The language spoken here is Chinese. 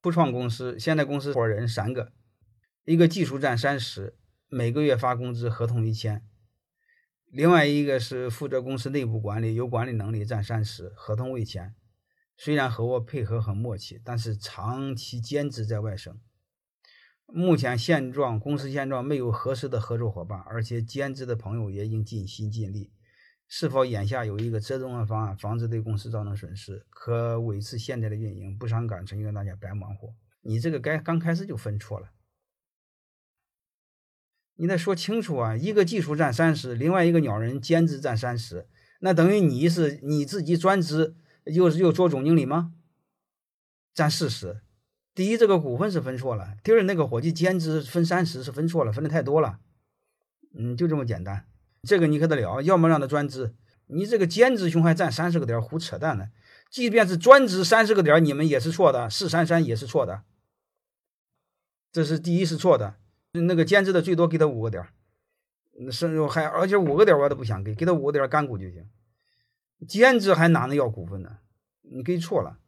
初创公司现在公司伙人三个，一个技术占三十，每个月发工资，合同一签；另外一个是负责公司内部管理，有管理能力，占三十，合同未签。虽然和我配合很默契，但是长期兼职在外省。目前现状，公司现状没有合适的合作伙伴，而且兼职的朋友也应尽心尽力。是否眼下有一个折中的方案，防止对公司造成损失，可维持现在的运营，不伤感情，让大家白忙活？你这个该刚开始就分错了，你得说清楚啊！一个技术占三十，另外一个鸟人兼职占三十，那等于你是你自己专职。又是又做总经理吗？占四十。第一，这个股份是分错了；第二，那个伙计兼职分三十是分错了，分的太多了。嗯，就这么简单。这个你可得了，要么让他专职。你这个兼职熊还占三十个点，胡扯淡呢。即便是专职三十个点，你们也是错的，四三三也是错的。这是第一是错的。那个兼职的最多给他五个点，甚至还而且五个点我都不想给，给他五个点干股就行。兼职还哪能要股份呢？你给错了。